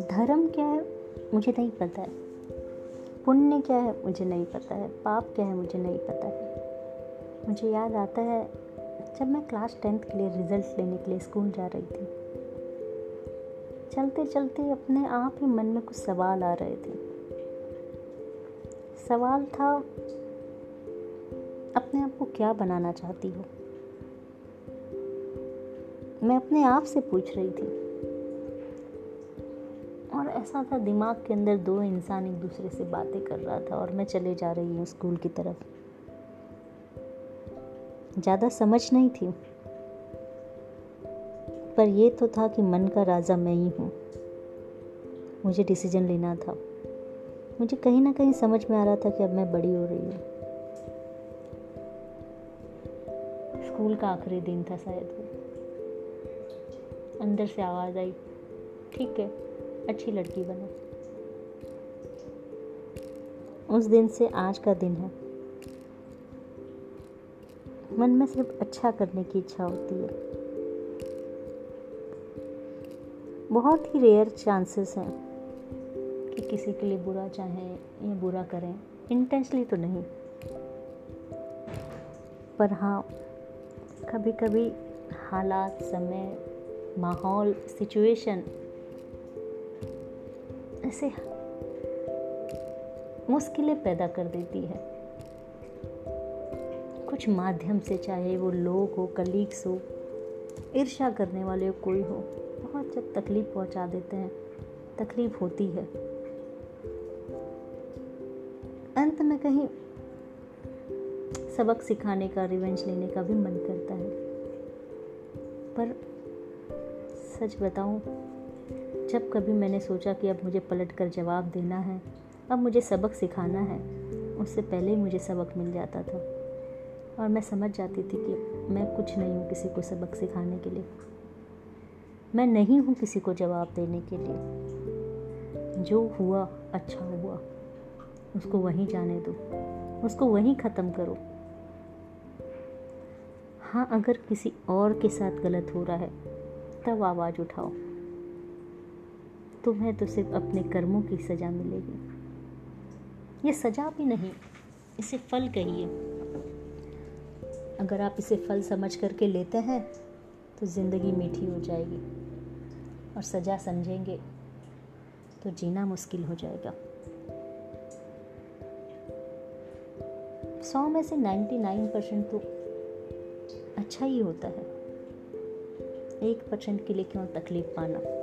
धर्म क्या है? मुझे नहीं पता है। पुण्य क्या है? मुझे नहीं पता है। पाप क्या है? मुझे नहीं पता है। मुझे याद आता है, जब मैं क्लास टेंथ के लिए रिज़ल्ट लेने के लिए स्कूल जा रही थी। चलते चलते अपने आप ही मन में कुछ सवाल आ रहे थे। सवाल था, अपने आप को क्या बनाना चाहती हो? मैं अपने आप से पूछ रही थी। और ऐसा था, दिमाग के अंदर दो इंसान एक दूसरे से बातें कर रहा था और मैं चले जा रही हूँ स्कूल की तरफ़। ज़्यादा समझ नहीं थी। पर यह तो था कि मन का राजा मैं ही हूँ। मुझे डिसीज़न लेना था। मुझे कहीं ना कहीं समझ में आ रहा था कि अब मैं बड़ी हो रही हूँ। स्कूल का आखिरी दिन था शायद। अंदर से आवाज़ आई। ठीक है, अच्छी लड़की बनो। उस दिन से आज का दिन है। मन में सिर्फ़ अच्छा करने की इच्छा होती है। बहुत ही रेयर चांसेस हैं कि किसी के लिए बुरा चाहें या बुरा करें। इंटेंशली तो नहीं। पर हाँ कभी कभी हालात, समय माहौल सिचुएशन ऐसे मुश्किलें पैदा कर देती है। कुछ माध्यम से, चाहे वो लोग हो कलीग्स हो ईर्षा करने वाले कोई हो, बहुत जब तकलीफ़ पहुँचा देते हैं, तकलीफ़ होती है। अंत में कहीं सबक सिखाने का रिवेंज लेने का भी मन करता है। पर सच बताऊँ, जब कभी मैंने सोचा कि अब मुझे पलट कर जवाब देना है, अब मुझे सबक सिखाना है, उससे पहले ही मुझे सबक मिल जाता था। और मैं समझ जाती थी कि मैं कुछ नहीं हूँ किसी को सबक सिखाने के लिए। मैं नहीं हूँ किसी को जवाब देने के लिए। जो हुआ अच्छा हुआ। उसको वहीं जाने दो। उसको वहीं ख़त्म करो। हाँ अगर किसी और के साथ गलत हो रहा है तब आवाज़ उठाओ। तुम्हें तो सिर्फ़ अपने कर्मों की सज़ा मिलेगी। ये सज़ा भी नहीं, इसे फल कहिए। अगर आप इसे फल समझ करके लेते हैं तो ज़िंदगी मीठी हो जाएगी। और सज़ा समझेंगे तो जीना मुश्किल हो जाएगा। सौ में से नाइन्टी नाइन परसेंट तो अच्छा ही होता है। एक परसेंट के लिए क्यों तकलीफ़ पाना?